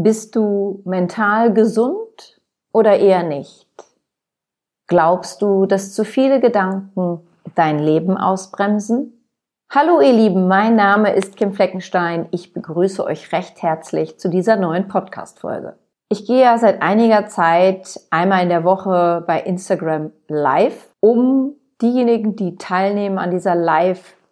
Bist du mental gesund oder eher nicht? Glaubst du, dass zu viele Gedanken dein Leben ausbremsen? Hallo ihr Lieben, mein Name ist Kim Fleckenstein. Ich begrüße euch recht herzlich zu dieser neuen Podcast-Folge. Ich gehe ja seit einiger Zeit einmal in der Woche bei Instagram live, um diejenigen, die teilnehmen an dieser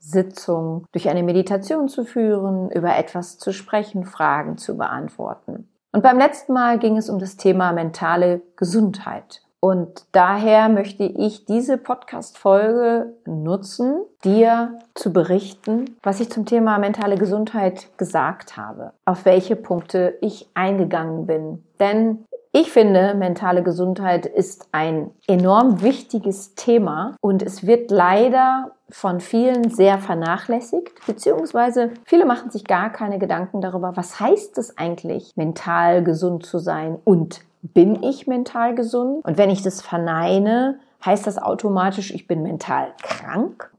Live-Sitzung, durch eine Meditation zu führen, über etwas zu sprechen, Fragen zu beantworten. Und beim letzten Mal ging es um das Thema mentale Gesundheit. Und daher möchte ich diese Podcast-Folge nutzen, dir zu berichten, was ich zum Thema mentale Gesundheit gesagt habe, auf welche Punkte ich eingegangen bin. Denn ich finde, mentale Gesundheit ist ein enorm wichtiges Thema und es wird leider von vielen sehr vernachlässigt, beziehungsweise viele machen sich gar keine Gedanken darüber, was heißt es eigentlich, mental gesund zu sein und bin ich mental gesund? Und wenn ich das verneine, heißt das automatisch, ich bin mental krank?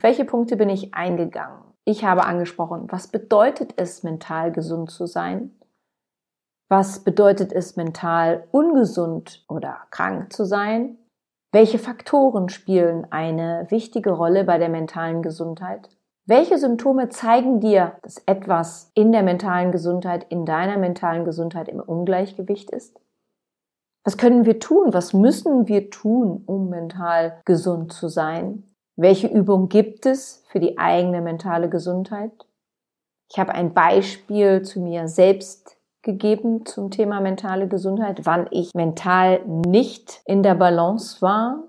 Welche Punkte bin ich eingegangen? Ich habe angesprochen, was bedeutet es, mental gesund zu sein? Was bedeutet es, mental ungesund oder krank zu sein? Welche Faktoren spielen eine wichtige Rolle bei der mentalen Gesundheit? Welche Symptome zeigen dir, dass etwas in der mentalen Gesundheit, in deiner mentalen Gesundheit im Ungleichgewicht ist? Was können wir tun? Was müssen wir tun, um mental gesund zu sein? Welche Übung gibt es für die eigene mentale Gesundheit? Ich habe ein Beispiel zu mir selbst gegeben zum Thema mentale Gesundheit, wann ich mental nicht in der Balance war.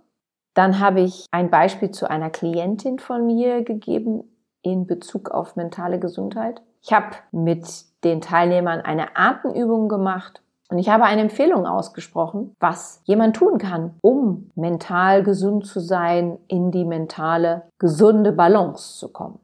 Dann habe ich ein Beispiel zu einer Klientin von mir gegeben in Bezug auf mentale Gesundheit. Ich habe mit den Teilnehmern eine Atemübung gemacht und ich habe eine Empfehlung ausgesprochen, was jemand tun kann, um mental gesund zu sein, in die mentale gesunde Balance zu kommen.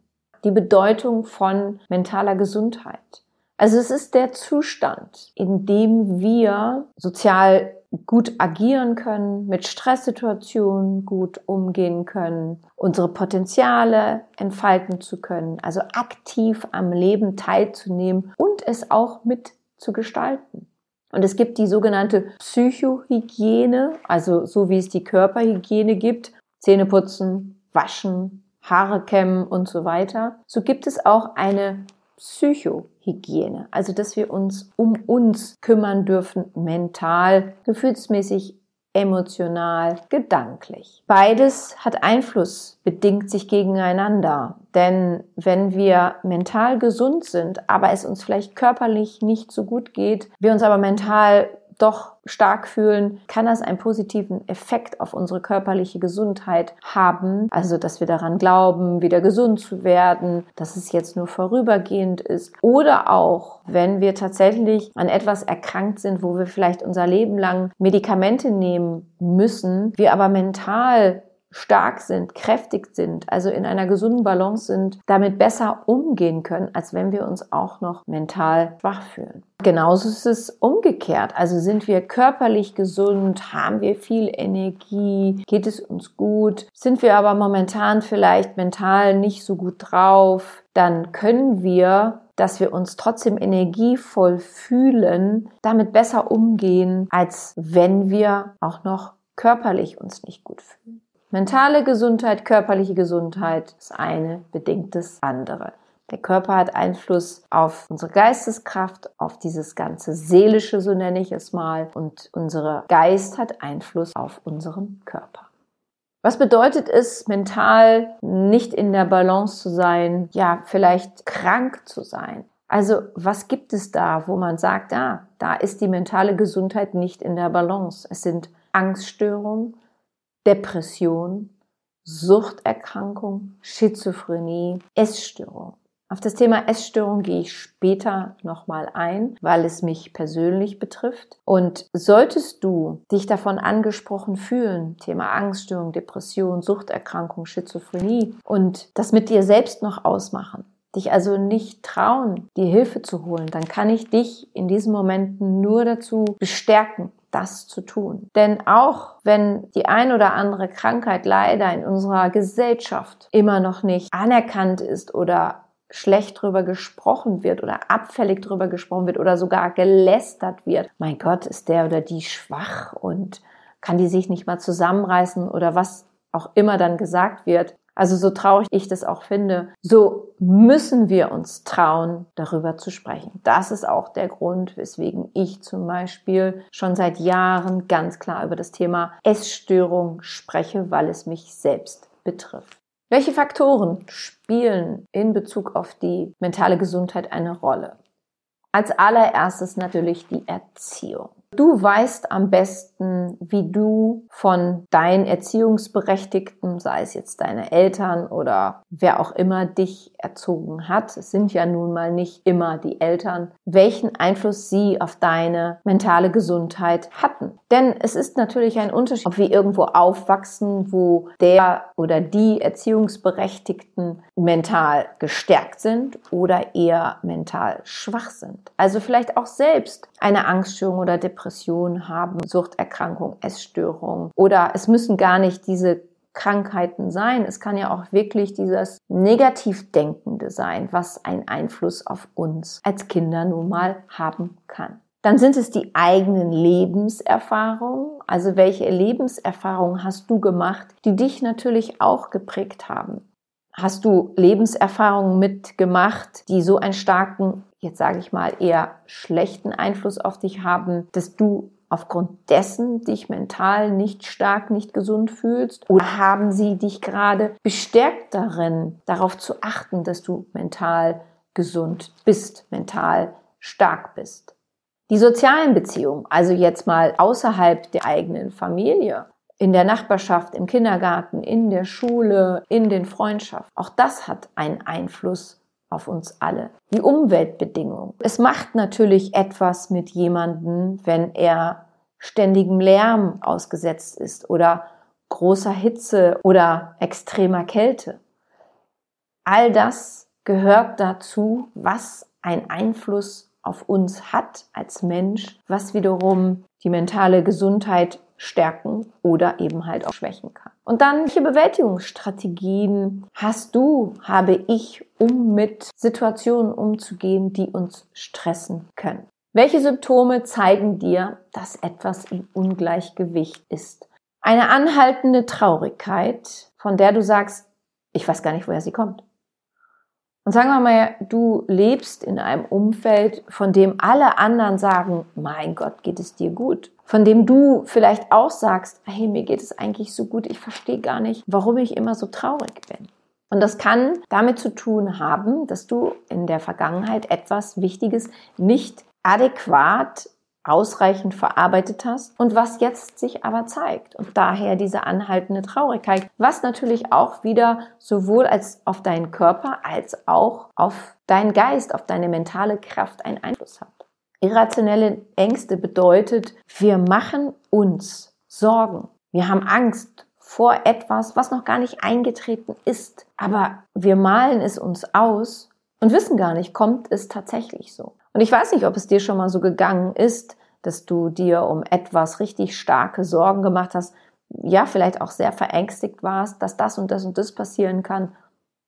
Die Bedeutung von mentaler Gesundheit. Also es ist der Zustand, in dem wir sozial gut agieren können, mit Stresssituationen gut umgehen können, unsere Potenziale entfalten zu können, also aktiv am Leben teilzunehmen und es auch mit zu gestalten. Und es gibt die sogenannte Psychohygiene, also so wie es die Körperhygiene gibt, Zähne putzen, waschen, Haare kämmen und so weiter. So gibt es auch eine Psychohygiene, also dass wir uns um uns kümmern dürfen, mental, gefühlsmäßig, emotional, gedanklich. Beides hat Einfluss, bedingt sich gegeneinander. Denn wenn wir mental gesund sind, aber es uns vielleicht körperlich nicht so gut geht, wir uns aber mental doch stark fühlen, kann das einen positiven Effekt auf unsere körperliche Gesundheit haben. Also, dass wir daran glauben, wieder gesund zu werden, dass es jetzt nur vorübergehend ist. Oder auch, wenn wir tatsächlich an etwas erkrankt sind, wo wir vielleicht unser Leben lang Medikamente nehmen müssen, wir aber mental stark sind, kräftig sind, also in einer gesunden Balance sind, damit besser umgehen können, als wenn wir uns auch noch mental schwach fühlen. Genauso ist es umgekehrt. Also sind wir körperlich gesund, haben wir viel Energie, geht es uns gut, sind wir aber momentan vielleicht mental nicht so gut drauf, dann können wir dass wir uns trotzdem energievoll fühlen, damit besser umgehen, als wenn wir auch noch körperlich uns nicht gut fühlen. Mentale Gesundheit, körperliche Gesundheit, das eine bedingt das andere. Der Körper hat Einfluss auf unsere Geisteskraft, auf dieses ganze Seelische, so nenne ich es mal, und unser Geist hat Einfluss auf unseren Körper. Was bedeutet es, mental nicht in der Balance zu sein, ja, vielleicht krank zu sein? Also, was gibt es da, wo man sagt, ah, da ist die mentale Gesundheit nicht in der Balance? Es sind Angststörungen, Depression, Suchterkrankung, Schizophrenie, Essstörung. Auf das Thema Essstörung gehe ich später nochmal ein, weil es mich persönlich betrifft. Und solltest du dich davon angesprochen fühlen, Thema Angststörung, Depression, Suchterkrankung, Schizophrenie und das mit dir selbst noch ausmachen, dich also nicht trauen, die Hilfe zu holen, dann kann ich dich in diesen Momenten nur dazu bestärken, das zu tun. Denn auch wenn die ein oder andere Krankheit leider in unserer Gesellschaft immer noch nicht anerkannt ist oder schlecht drüber gesprochen wird oder abfällig drüber gesprochen wird oder sogar gelästert wird. Mein Gott, ist der oder die schwach und kann die sich nicht mal zusammenreißen oder was auch immer dann gesagt wird. Also so traurig ich das auch finde, so müssen wir uns trauen, darüber zu sprechen. Das ist auch der Grund, weswegen ich zum Beispiel schon seit Jahren ganz klar über das Thema Essstörung spreche, weil es mich selbst betrifft. Welche Faktoren spielen in Bezug auf die mentale Gesundheit eine Rolle? Als allererstes natürlich die Erziehung. Du weißt am besten, wie du von deinen Erziehungsberechtigten, sei es jetzt deine Eltern oder wer auch immer dich erzogen hat, es sind ja nun mal nicht immer die Eltern, welchen Einfluss sie auf deine mentale Gesundheit hatten. Denn es ist natürlich ein Unterschied, ob wir irgendwo aufwachsen, wo der oder die Erziehungsberechtigten mental gestärkt sind oder eher mental schwach sind. Also vielleicht auch selbst eine Angststörung oder Depression haben, Suchterkrankung, Essstörung oder es müssen gar nicht diese Krankheiten sein. Es kann ja auch wirklich dieses Negativdenkende sein, was einen Einfluss auf uns als Kinder nun mal haben kann. Dann sind es die eigenen Lebenserfahrungen. Also welche Lebenserfahrungen hast du gemacht, die dich natürlich auch geprägt haben? Hast du Lebenserfahrungen mitgemacht, die so einen starken, jetzt sage ich mal, eher schlechten Einfluss auf dich haben, dass du aufgrund dessen dich mental nicht stark, nicht gesund fühlst? Oder haben sie dich gerade bestärkt darin, darauf zu achten, dass du mental gesund bist, mental stark bist? Die sozialen Beziehungen, also jetzt mal außerhalb der eigenen Familie, in der Nachbarschaft, im Kindergarten, in der Schule, in den Freundschaften. Auch das hat einen Einfluss auf uns alle. Die Umweltbedingungen. Es macht natürlich etwas mit jemandem, wenn er ständigem Lärm ausgesetzt ist oder großer Hitze oder extremer Kälte. All das gehört dazu, was einen Einfluss auf uns hat als Mensch, was wiederum die mentale Gesundheit stärken oder eben halt auch schwächen kann. Und dann, welche Bewältigungsstrategien hast du, habe ich, um mit Situationen umzugehen, die uns stressen können? Welche Symptome zeigen dir, dass etwas im Ungleichgewicht ist? Eine anhaltende Traurigkeit, von der du sagst, ich weiß gar nicht, woher sie kommt. Und sagen wir mal, du lebst in einem Umfeld, von dem alle anderen sagen, mein Gott, geht es dir gut. Von dem du vielleicht auch sagst, hey, mir geht es eigentlich so gut, ich verstehe gar nicht, warum ich immer so traurig bin. Und das kann damit zu tun haben, dass du in der Vergangenheit etwas Wichtiges nicht adäquat ausreichend verarbeitet hast und was jetzt sich aber zeigt. Und daher diese anhaltende Traurigkeit, was natürlich auch wieder sowohl als auf deinen Körper als auch auf deinen Geist, auf deine mentale Kraft einen Einfluss hat. Irrationelle Ängste bedeutet, wir machen uns Sorgen. Wir haben Angst vor etwas, was noch gar nicht eingetreten ist. Aber wir malen es uns aus und wissen gar nicht, kommt es tatsächlich so. Und ich weiß nicht, ob es dir schon mal so gegangen ist, dass du dir um etwas richtig starke Sorgen gemacht hast, ja, vielleicht auch sehr verängstigt warst, dass das und das und das passieren kann.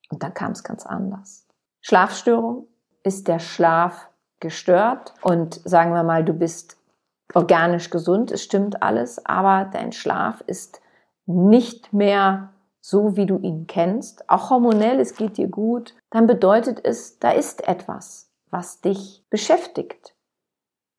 Und dann kam es ganz anders. Schlafstörung? Ist der Schlaf gestört? Und sagen wir mal, du bist organisch gesund, es stimmt alles, aber dein Schlaf ist nicht mehr so, wie du ihn kennst, auch hormonell, es geht dir gut, dann bedeutet es, da ist etwas was dich beschäftigt.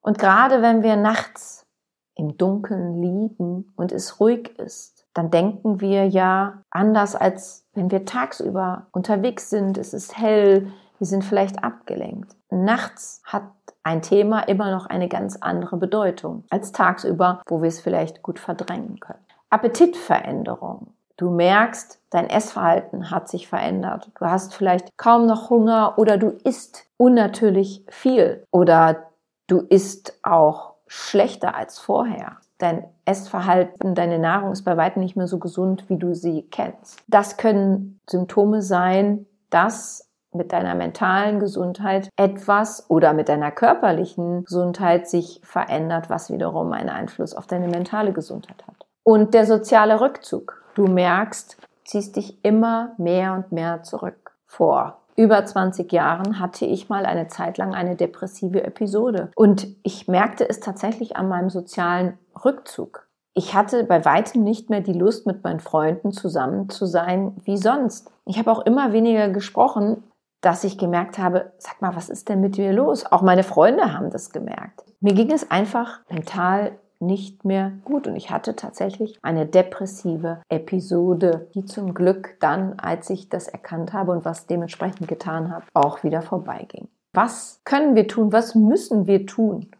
Und gerade wenn wir nachts im Dunkeln liegen und es ruhig ist, dann denken wir ja anders als wenn wir tagsüber unterwegs sind, es ist hell, wir sind vielleicht abgelenkt. Nachts hat ein Thema immer noch eine ganz andere Bedeutung als tagsüber, wo wir es vielleicht gut verdrängen können. Appetitveränderung. Du merkst, dein Essverhalten hat sich verändert. Du hast vielleicht kaum noch Hunger oder du isst unnatürlich viel oder du isst auch schlechter als vorher. Dein Essverhalten, deine Nahrung ist bei weitem nicht mehr so gesund, wie du sie kennst. Das können Symptome sein, dass mit deiner mentalen Gesundheit etwas oder mit deiner körperlichen Gesundheit sich verändert, was wiederum einen Einfluss auf deine mentale Gesundheit hat. Und der soziale Rückzug. Du merkst, ziehst dich immer mehr und mehr zurück vor über 20 Jahren hatte ich mal eine Zeit lang eine depressive Episode. Und ich merkte es tatsächlich an meinem sozialen Rückzug. Ich hatte bei weitem nicht mehr die Lust, mit meinen Freunden zusammen zu sein wie sonst. Ich habe auch immer weniger gesprochen, dass ich gemerkt habe, sag mal, was ist denn mit mir los? Auch meine Freunde haben das gemerkt. Mir ging es einfach mental nicht mehr gut und ich hatte tatsächlich eine depressive Episode, die zum Glück dann, als ich das erkannt habe und was dementsprechend getan habe, auch wieder vorbeiging. Was können wir tun? Was müssen wir tun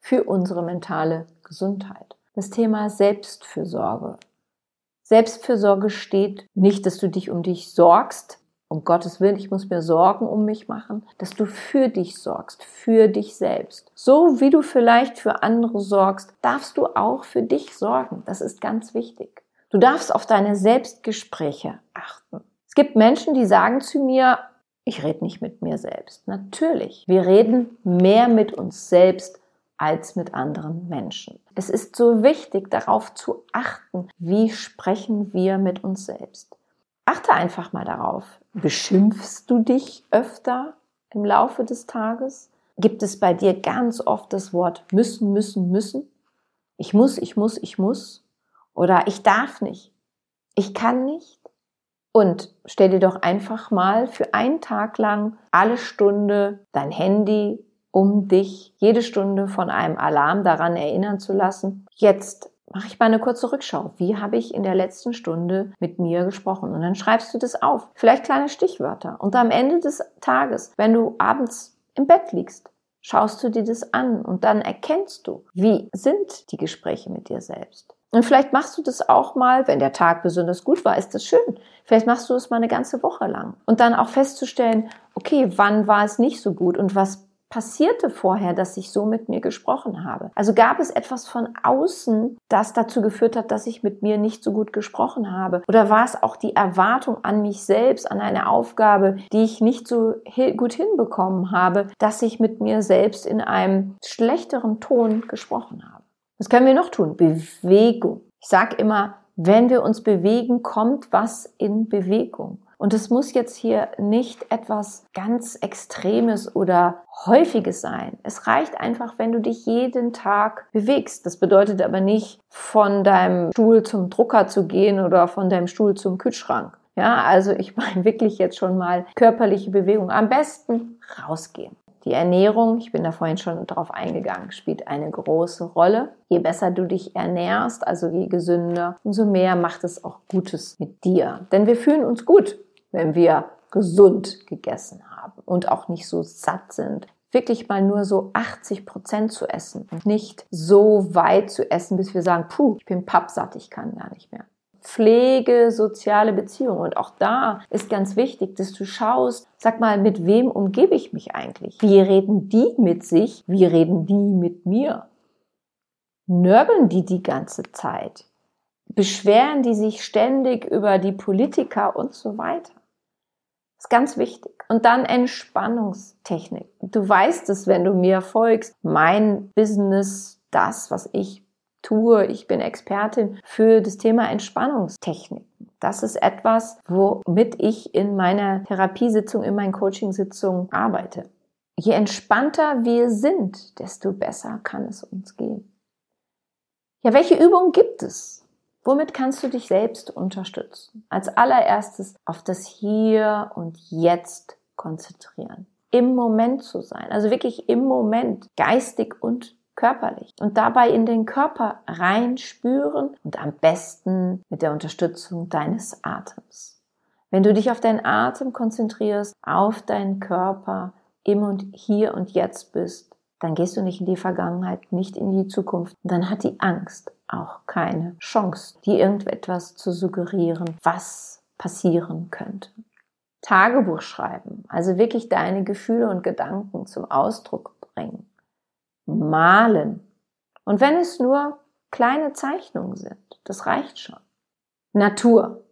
für unsere mentale Gesundheit? Das Thema Selbstfürsorge. Selbstfürsorge steht nicht, dass du dich um dich sorgst, um Gottes Willen, ich muss mir Sorgen um mich machen, dass du für dich sorgst, für dich selbst. So wie du vielleicht für andere sorgst, darfst du auch für dich sorgen. Das ist ganz wichtig. Du darfst auf deine Selbstgespräche achten. Es gibt Menschen, die sagen zu mir, ich rede nicht mit mir selbst. Natürlich, wir reden mehr mit uns selbst als mit anderen Menschen. Es ist so wichtig, darauf zu achten, wie sprechen wir mit uns selbst. Achte einfach mal darauf. Beschimpfst du dich öfter im Laufe des Tages? Gibt es bei dir ganz oft das Wort müssen, müssen, müssen? Ich muss, ich muss, ich muss. Oder ich darf nicht. Ich kann nicht. Und stell dir doch einfach mal für einen Tag lang alle Stunde dein Handy, um dich jede Stunde von einem Alarm daran erinnern zu lassen. Jetzt mache ich mal eine kurze Rückschau. Wie habe ich in der letzten Stunde mit mir gesprochen? Und dann schreibst du das auf. Vielleicht kleine Stichwörter. Und am Ende des Tages, wenn du abends im Bett liegst, schaust du dir das an und dann erkennst du, wie sind die Gespräche mit dir selbst. Und vielleicht machst du das auch mal, wenn der Tag besonders gut war, ist das schön. Vielleicht machst du es mal eine ganze Woche lang. Und dann auch festzustellen, okay, wann war es nicht so gut und was passierte vorher, dass ich so mit mir gesprochen habe? Also gab es etwas von außen, das dazu geführt hat, dass ich mit mir nicht so gut gesprochen habe? Oder war es auch die Erwartung an mich selbst, an eine Aufgabe, die ich nicht so gut hinbekommen habe, dass ich mit mir selbst in einem schlechteren Ton gesprochen habe? Was können wir noch tun? Bewegung. Ich sage immer, wenn wir uns bewegen, kommt was in Bewegung. Und es muss jetzt hier nicht etwas ganz Extremes oder Häufiges sein. Es reicht einfach, wenn du dich jeden Tag bewegst. Das bedeutet aber nicht, von deinem Stuhl zum Drucker zu gehen oder von deinem Stuhl zum Kühlschrank. Ja, also ich meine wirklich jetzt schon mal körperliche Bewegung. Am besten rausgehen. Die Ernährung, ich bin da vorhin schon drauf eingegangen, spielt eine große Rolle. Je besser du dich ernährst, also je gesünder, umso mehr macht es auch Gutes mit dir. Denn wir fühlen uns gut, wenn wir gesund gegessen haben und auch nicht so satt sind. Wirklich mal nur so 80 Prozent zu essen und nicht so weit zu essen, bis wir sagen, puh, ich bin pappsatt, ich kann gar nicht mehr. Pflege, soziale Beziehungen. Und auch da ist ganz wichtig, dass du schaust, sag mal, mit wem umgebe ich mich eigentlich? Wie reden die mit sich? Wie reden die mit mir? Nörgeln die die ganze Zeit? Beschweren die sich ständig über die Politiker und so weiter? Ist ganz wichtig. Und dann Entspannungstechnik. Du weißt es, wenn du mir folgst. Mein Business, das, was ich tue, ich bin Expertin für das Thema Entspannungstechnik. Das ist etwas, womit ich in meiner Therapiesitzung, in meinen Coachingsitzungen arbeite. Je entspannter wir sind, desto besser kann es uns gehen. Ja, welche Übungen gibt es? Womit kannst du dich selbst unterstützen? Als allererstes auf das Hier und Jetzt konzentrieren. Im Moment zu sein. Also wirklich im Moment. Geistig und körperlich. Und dabei in den Körper reinspüren und am besten mit der Unterstützung deines Atems. Wenn du dich auf deinen Atem konzentrierst, auf deinen Körper, im und hier und jetzt bist, dann gehst du nicht in die Vergangenheit, nicht in die Zukunft. Und dann hat die Angst auch keine Chance, dir irgendetwas zu suggerieren, was passieren könnte. Tagebuch schreiben, also wirklich deine Gefühle und Gedanken zum Ausdruck bringen. Malen. Und wenn es nur kleine Zeichnungen sind, das reicht schon. Natur.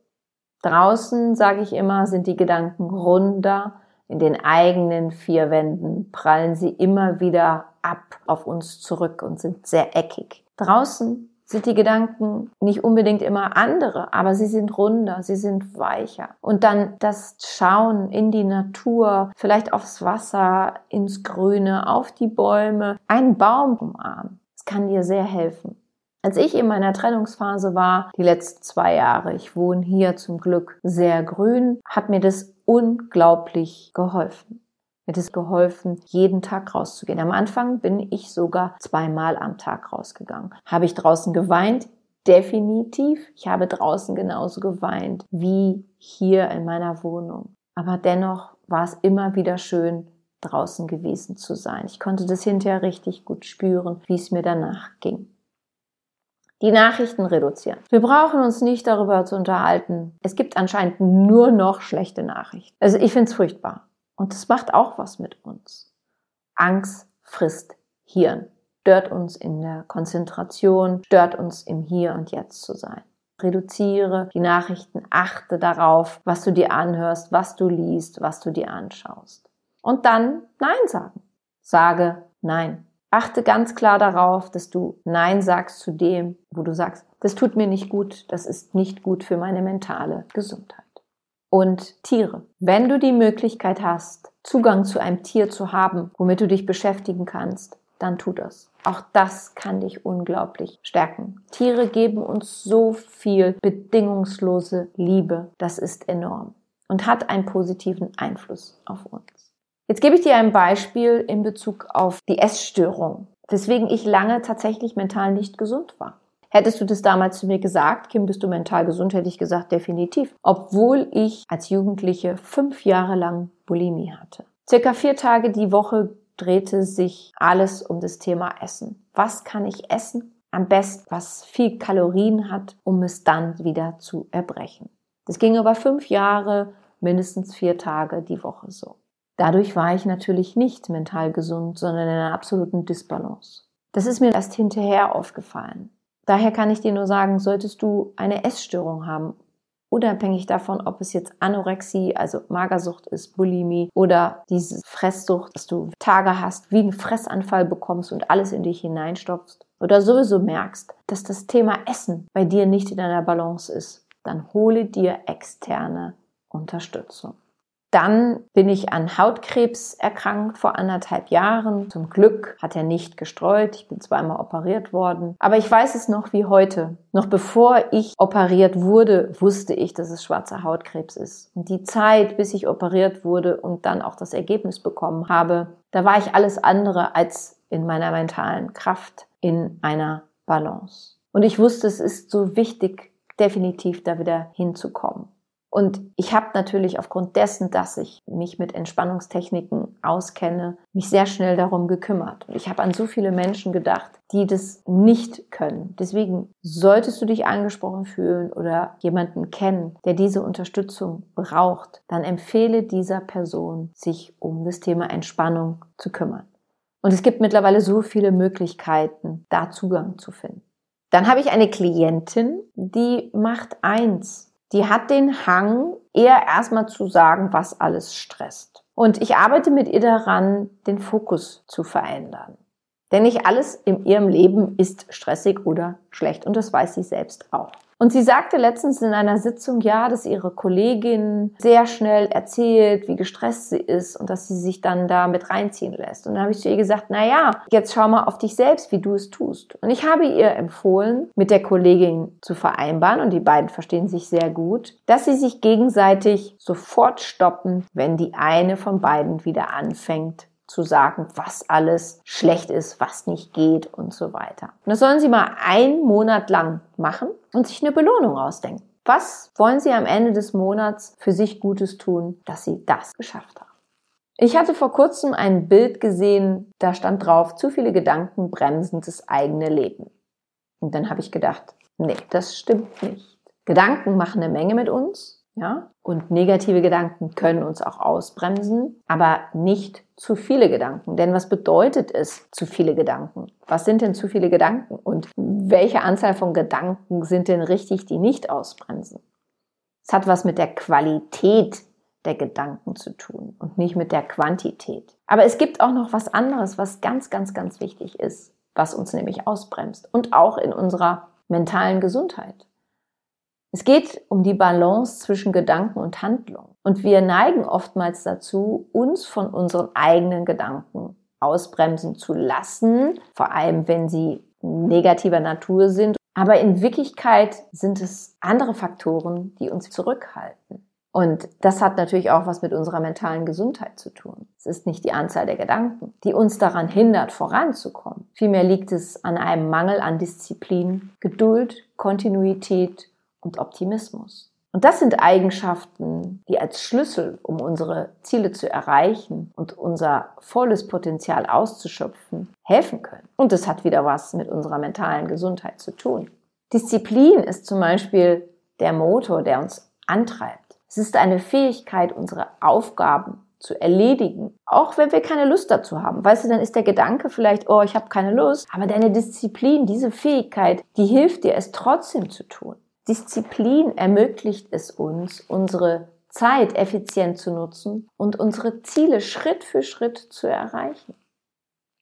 Draußen, sage ich immer, sind die Gedanken runder. In den eigenen vier Wänden prallen sie immer wieder ab auf uns zurück und sind sehr eckig. Draußen sind die Gedanken nicht unbedingt immer andere, aber sie sind runder, sie sind weicher. Und dann das Schauen in die Natur, vielleicht aufs Wasser, ins Grüne, auf die Bäume, einen Baum umarmen. Das kann dir sehr helfen. Als ich in meiner Trennungsphase war, die letzten zwei Jahre, ich wohne hier zum Glück sehr grün, hat mir das unglaublich geholfen. Hat es geholfen, jeden Tag rauszugehen. Am Anfang bin ich sogar zweimal am Tag rausgegangen. Habe ich draußen geweint? Definitiv. Ich habe draußen genauso geweint wie hier in meiner Wohnung. Aber dennoch war es immer wieder schön, draußen gewesen zu sein. Ich konnte das hinterher richtig gut spüren, wie es mir danach ging die Nachrichten reduzieren. Wir brauchen uns nicht darüber zu unterhalten. Es gibt anscheinend nur noch schlechte Nachrichten. Also ich finde es furchtbar. Und es macht auch was mit uns. Angst frisst Hirn, stört uns in der Konzentration, stört uns im Hier und Jetzt zu sein. Reduziere die Nachrichten, achte darauf, was du dir anhörst, was du liest, was du dir anschaust. Und dann Nein sagen. Sage Nein. Achte ganz klar darauf, dass du Nein sagst zu dem, wo du sagst, das tut mir nicht gut, das ist nicht gut für meine mentale Gesundheit. Und Tiere. Wenn du die Möglichkeit hast, Zugang zu einem Tier zu haben, womit du dich beschäftigen kannst, dann tu das. Auch das kann dich unglaublich stärken. Tiere geben uns so viel bedingungslose Liebe. Das ist enorm und hat einen positiven Einfluss auf uns. Jetzt gebe ich dir ein Beispiel in Bezug auf die Essstörung, weswegen ich lange tatsächlich mental nicht gesund war. Hättest du das damals zu mir gesagt, Kim, bist du mental gesund, hätte ich gesagt, definitiv. Obwohl ich als Jugendliche fünf Jahre lang Bulimie hatte. Circa vier Tage die Woche drehte sich alles um das Thema Essen. Was kann ich essen? Am besten, was viel Kalorien hat, um es dann wieder zu erbrechen. Das ging über fünf Jahre, mindestens vier Tage die Woche so. Dadurch war ich natürlich nicht mental gesund, sondern in einer absoluten Disbalance. Das ist mir erst hinterher aufgefallen. Daher kann ich dir nur sagen, solltest du eine Essstörung haben, unabhängig davon, ob es jetzt Anorexie, also Magersucht ist, Bulimie oder diese Fresssucht, dass du Tage hast, wie einen Fressanfall bekommst und alles in dich hineinstopfst oder sowieso merkst, dass das Thema Essen bei dir nicht in einer Balance ist, dann hole dir externe Unterstützung. Dann bin ich an Hautkrebs erkrankt vor anderthalb Jahren. Zum Glück hat er nicht gestreut. Ich bin zweimal operiert worden. Aber ich weiß es noch wie heute. Noch bevor ich operiert wurde, wusste ich, dass es schwarzer Hautkrebs ist. Und die Zeit, bis ich operiert wurde und dann auch das Ergebnis bekommen habe, da war ich alles andere als in meiner mentalen Kraft, in einer Balance. Und ich wusste, es ist so wichtig, definitiv da wieder hinzukommen. Und ich habe natürlich aufgrund dessen, dass ich mich mit Entspannungstechniken auskenne, mich sehr schnell darum gekümmert. Und ich habe an so viele Menschen gedacht, die das nicht können. Deswegen solltest du dich angesprochen fühlen oder jemanden kennen, der diese Unterstützung braucht, dann empfehle dieser Person, sich um das Thema Entspannung zu kümmern. Und es gibt mittlerweile so viele Möglichkeiten, da Zugang zu finden. Dann habe ich eine Klientin, die macht eins die hat den Hang, eher erstmal zu sagen, was alles stresst. Und ich arbeite mit ihr daran, den Fokus zu verändern. Denn nicht alles in ihrem Leben ist stressig oder schlecht und das weiß sie selbst auch. Und sie sagte letztens in einer Sitzung, ja, dass ihre Kollegin sehr schnell erzählt, wie gestresst sie ist und dass sie sich dann da mit reinziehen lässt. Und dann habe ich zu ihr gesagt, na ja, jetzt schau mal auf dich selbst, wie du es tust. Und ich habe ihr empfohlen, mit der Kollegin zu vereinbaren, und die beiden verstehen sich sehr gut, dass sie sich gegenseitig sofort stoppen, wenn die eine von beiden wieder anfängt zu sagen, was alles schlecht ist, was nicht geht und so weiter. Und das sollen Sie mal einen Monat lang machen und sich eine Belohnung ausdenken. Was wollen Sie am Ende des Monats für sich Gutes tun, dass Sie das geschafft haben? Ich hatte vor kurzem ein Bild gesehen, da stand drauf, zu viele Gedanken bremsen das eigene Leben. Und dann habe ich gedacht, nee, das stimmt nicht. Gedanken machen eine Menge mit uns, ja, und negative Gedanken können uns auch ausbremsen, aber nicht zu viele Gedanken. Denn was bedeutet es, zu viele Gedanken? Was sind denn zu viele Gedanken? Und welche Anzahl von Gedanken sind denn richtig, die nicht ausbremsen? Es hat was mit der Qualität der Gedanken zu tun und nicht mit der Quantität. Aber es gibt auch noch was anderes, was ganz, ganz, ganz wichtig ist, was uns nämlich ausbremst und auch in unserer mentalen Gesundheit. Es geht um die Balance zwischen Gedanken und Handlung. Und wir neigen oftmals dazu, uns von unseren eigenen Gedanken ausbremsen zu lassen, vor allem wenn sie negativer Natur sind. Aber in Wirklichkeit sind es andere Faktoren, die uns zurückhalten. Und das hat natürlich auch was mit unserer mentalen Gesundheit zu tun. Es ist nicht die Anzahl der Gedanken, die uns daran hindert, voranzukommen. Vielmehr liegt es an einem Mangel an Disziplin, Geduld, Kontinuität und Optimismus. Und das sind Eigenschaften, die als Schlüssel, um unsere Ziele zu erreichen und unser volles Potenzial auszuschöpfen, helfen können. Und es hat wieder was mit unserer mentalen Gesundheit zu tun. Disziplin ist zum Beispiel der Motor, der uns antreibt. Es ist eine Fähigkeit, unsere Aufgaben zu erledigen, auch wenn wir keine Lust dazu haben. Weißt du, dann ist der Gedanke vielleicht, oh, ich habe keine Lust, aber deine Disziplin, diese Fähigkeit, die hilft dir, es trotzdem zu tun. Disziplin ermöglicht es uns, unsere Zeit effizient zu nutzen und unsere Ziele Schritt für Schritt zu erreichen.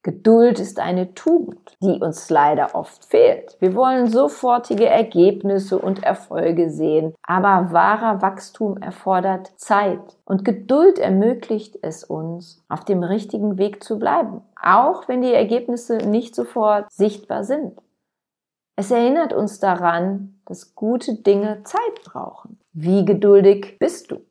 Geduld ist eine Tugend, die uns leider oft fehlt. Wir wollen sofortige Ergebnisse und Erfolge sehen, aber wahrer Wachstum erfordert Zeit und Geduld ermöglicht es uns, auf dem richtigen Weg zu bleiben, auch wenn die Ergebnisse nicht sofort sichtbar sind. Es erinnert uns daran, dass gute Dinge Zeit brauchen. Wie geduldig bist du?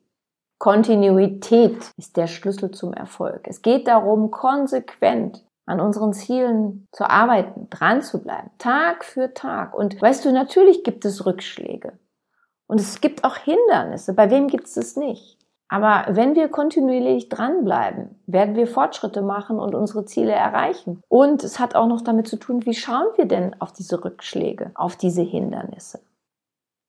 Kontinuität ist der Schlüssel zum Erfolg. Es geht darum, konsequent an unseren Zielen zu arbeiten, dran zu bleiben, Tag für Tag. Und weißt du, natürlich gibt es Rückschläge. Und es gibt auch Hindernisse. Bei wem gibt es es nicht? Aber wenn wir kontinuierlich dranbleiben, werden wir Fortschritte machen und unsere Ziele erreichen. Und es hat auch noch damit zu tun, wie schauen wir denn auf diese Rückschläge, auf diese Hindernisse.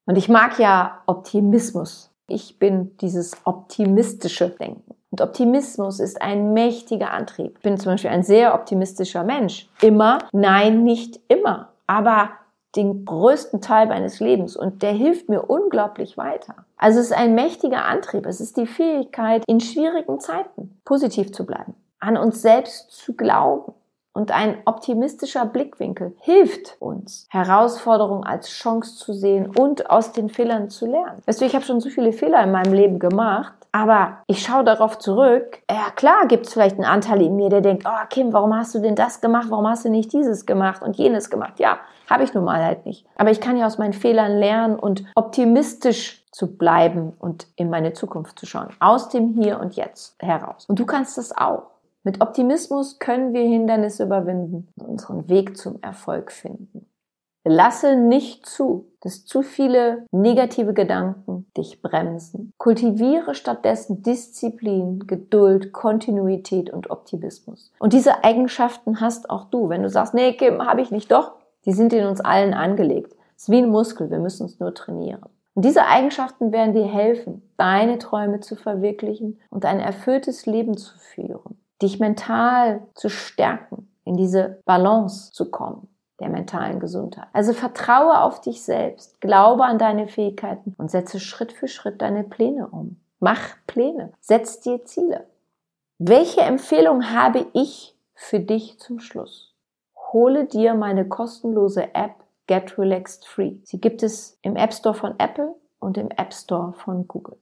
Und ich mag ja Optimismus. Ich bin dieses optimistische Denken. Und Optimismus ist ein mächtiger Antrieb. Ich bin zum Beispiel ein sehr optimistischer Mensch. Immer, nein, nicht immer, aber den größten Teil meines Lebens und der hilft mir unglaublich weiter. Also es ist ein mächtiger Antrieb. Es ist die Fähigkeit, in schwierigen Zeiten positiv zu bleiben, an uns selbst zu glauben, und ein optimistischer Blickwinkel hilft uns, Herausforderungen als Chance zu sehen und aus den Fehlern zu lernen. Weißt du, ich habe schon so viele Fehler in meinem Leben gemacht, aber ich schaue darauf zurück. Ja, klar gibt es vielleicht einen Anteil in mir, der denkt, oh Kim, warum hast du denn das gemacht? Warum hast du nicht dieses gemacht und jenes gemacht? Ja, habe ich nun mal halt nicht. Aber ich kann ja aus meinen Fehlern lernen und optimistisch zu bleiben und in meine Zukunft zu schauen. Aus dem Hier und Jetzt heraus. Und du kannst das auch. Mit Optimismus können wir Hindernisse überwinden und unseren Weg zum Erfolg finden. Lasse nicht zu, dass zu viele negative Gedanken dich bremsen. Kultiviere stattdessen Disziplin, Geduld, Kontinuität und Optimismus. Und diese Eigenschaften hast auch du. Wenn du sagst, nee, Kim, habe ich nicht, doch, die sind in uns allen angelegt. Es ist wie ein Muskel, wir müssen es nur trainieren. Und diese Eigenschaften werden dir helfen, deine Träume zu verwirklichen und ein erfülltes Leben zu führen dich mental zu stärken, in diese Balance zu kommen der mentalen Gesundheit. Also vertraue auf dich selbst, glaube an deine Fähigkeiten und setze Schritt für Schritt deine Pläne um. Mach Pläne, setz dir Ziele. Welche Empfehlung habe ich für dich zum Schluss? Hole dir meine kostenlose App Get Relaxed Free. Sie gibt es im App Store von Apple und im App Store von Google.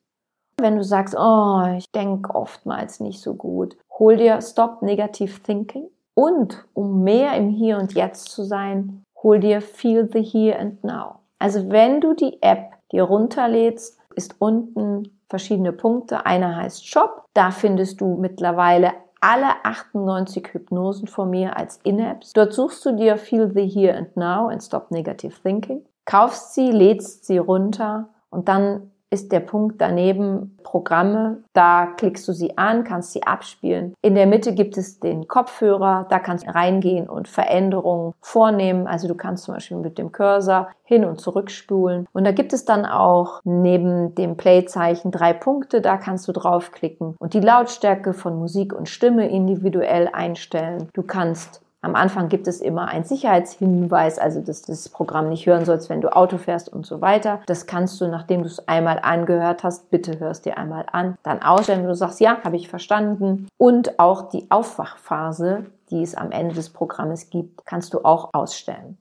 Wenn du sagst, oh, ich denke oftmals nicht so gut, hol dir Stop Negative Thinking und um mehr im Hier und Jetzt zu sein, hol dir Feel the Here and Now. Also wenn du die App dir runterlädst, ist unten verschiedene Punkte. Einer heißt Shop. Da findest du mittlerweile alle 98 Hypnosen von mir als In-Apps. Dort suchst du dir Feel the Here and Now and Stop Negative Thinking, kaufst sie, lädst sie runter und dann ist der Punkt daneben Programme. Da klickst du sie an, kannst sie abspielen. In der Mitte gibt es den Kopfhörer. Da kannst du reingehen und Veränderungen vornehmen. Also du kannst zum Beispiel mit dem Cursor hin und zurück spulen. Und da gibt es dann auch neben dem Play-Zeichen drei Punkte. Da kannst du draufklicken und die Lautstärke von Musik und Stimme individuell einstellen. Du kannst am Anfang gibt es immer einen Sicherheitshinweis, also dass du das Programm nicht hören sollst, wenn du Auto fährst und so weiter. Das kannst du, nachdem du es einmal angehört hast, bitte hörst dir einmal an, dann ausstellen, wenn du sagst, ja, habe ich verstanden. Und auch die Aufwachphase, die es am Ende des Programmes gibt, kannst du auch ausstellen.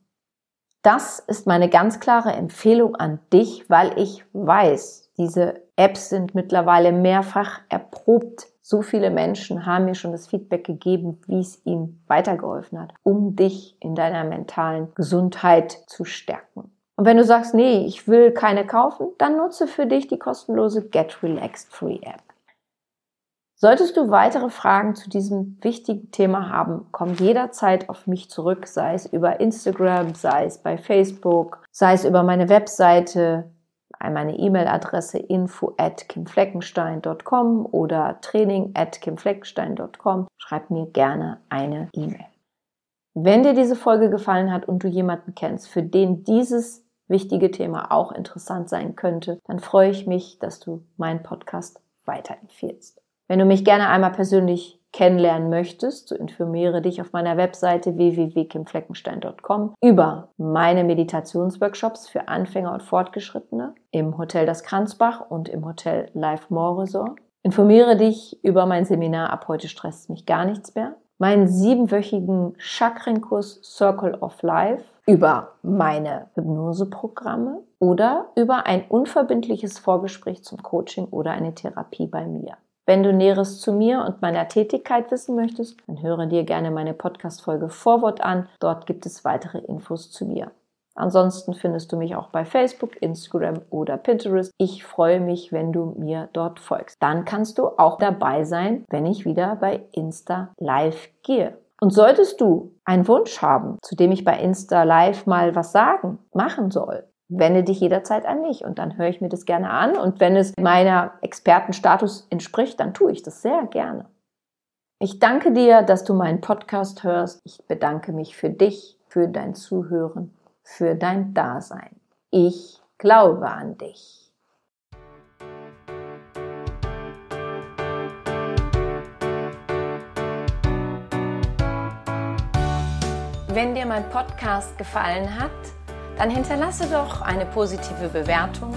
Das ist meine ganz klare Empfehlung an dich, weil ich weiß, diese Apps sind mittlerweile mehrfach erprobt. So viele Menschen haben mir schon das Feedback gegeben, wie es ihnen weitergeholfen hat, um dich in deiner mentalen Gesundheit zu stärken. Und wenn du sagst, nee, ich will keine kaufen, dann nutze für dich die kostenlose Get Relaxed Free App. Solltest du weitere Fragen zu diesem wichtigen Thema haben, komm jederzeit auf mich zurück, sei es über Instagram, sei es bei Facebook, sei es über meine Webseite, meine E-Mail-Adresse info at kimfleckenstein.com oder training at kimfleckenstein.com. Schreib mir gerne eine E-Mail. Wenn dir diese Folge gefallen hat und du jemanden kennst, für den dieses wichtige Thema auch interessant sein könnte, dann freue ich mich, dass du meinen Podcast weiterempfiehlst. Wenn du mich gerne einmal persönlich kennenlernen möchtest, so informiere dich auf meiner Webseite www.kimfleckenstein.com über meine Meditationsworkshops für Anfänger und Fortgeschrittene im Hotel Das Kranzbach und im Hotel Life More Resort. Informiere dich über mein Seminar Ab heute stresst mich gar nichts mehr. Meinen siebenwöchigen Chakrenkurs Circle of Life über meine Hypnoseprogramme oder über ein unverbindliches Vorgespräch zum Coaching oder eine Therapie bei mir. Wenn du Näheres zu mir und meiner Tätigkeit wissen möchtest, dann höre dir gerne meine Podcast-Folge Vorwort an. Dort gibt es weitere Infos zu mir. Ansonsten findest du mich auch bei Facebook, Instagram oder Pinterest. Ich freue mich, wenn du mir dort folgst. Dann kannst du auch dabei sein, wenn ich wieder bei Insta Live gehe. Und solltest du einen Wunsch haben, zu dem ich bei Insta Live mal was sagen, machen soll, wende dich jederzeit an mich und dann höre ich mir das gerne an. Und wenn es meiner Expertenstatus entspricht, dann tue ich das sehr gerne. Ich danke dir, dass du meinen Podcast hörst. Ich bedanke mich für dich, für dein Zuhören, für dein Dasein. Ich glaube an dich. Wenn dir mein Podcast gefallen hat, dann hinterlasse doch eine positive Bewertung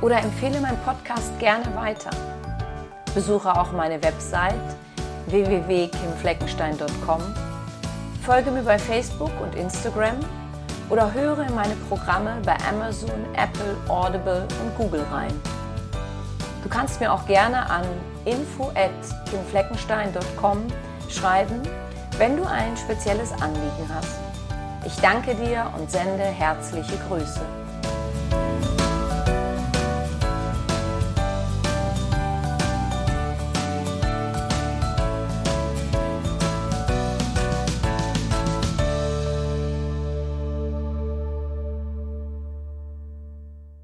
oder empfehle meinen Podcast gerne weiter. Besuche auch meine Website www.kimfleckenstein.com, folge mir bei Facebook und Instagram oder höre in meine Programme bei Amazon, Apple, Audible und Google rein. Du kannst mir auch gerne an info@kimfleckenstein.com schreiben, wenn du ein spezielles Anliegen hast. Ich danke dir und sende herzliche Grüße.